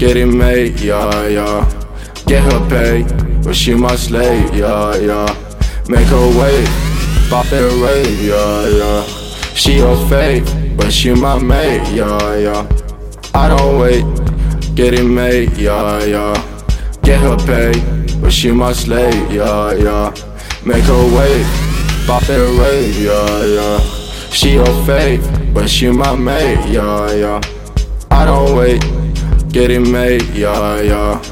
get it made, yeah, yeah. Get her paid, but she my slave, yeah, yeah. Make her wait, pop it rave, yeah, yeah. She her fave, but she my mate, yeah, yeah. I don't wait, get it made, yeah, yeah. Get her paid, but she my slave, yeah, yeah. Make her wait, pop it rave, yeah, yeah. She her fave, but she my mate, yeah, yeah. I don't wait, get it made, yeah, yeah.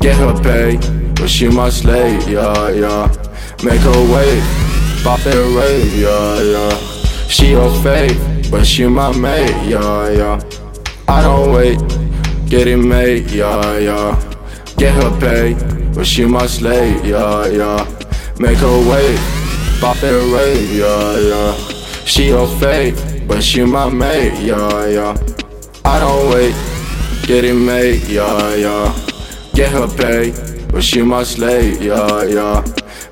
Get her paid, but she my slave, yeah, yeah. Make her wait, pop it rave, yeah, yeah. She her fave, but she my mate, yeah, yeah. I don't wait, get it made, yeah, yeah. Get her paid, but she my slave, yeah, yeah. Make her wait, pop it rave, yeah, yeah. She her fave, but she my mate, yeah, yeah. I don't wait, get it made, yeah, yeah. Get her pay, but she my slave, yeah, yeah.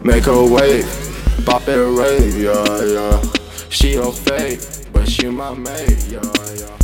Make her wait, pop it rave, yeah, yeah. She a fake, but she my mate, yeah, yeah.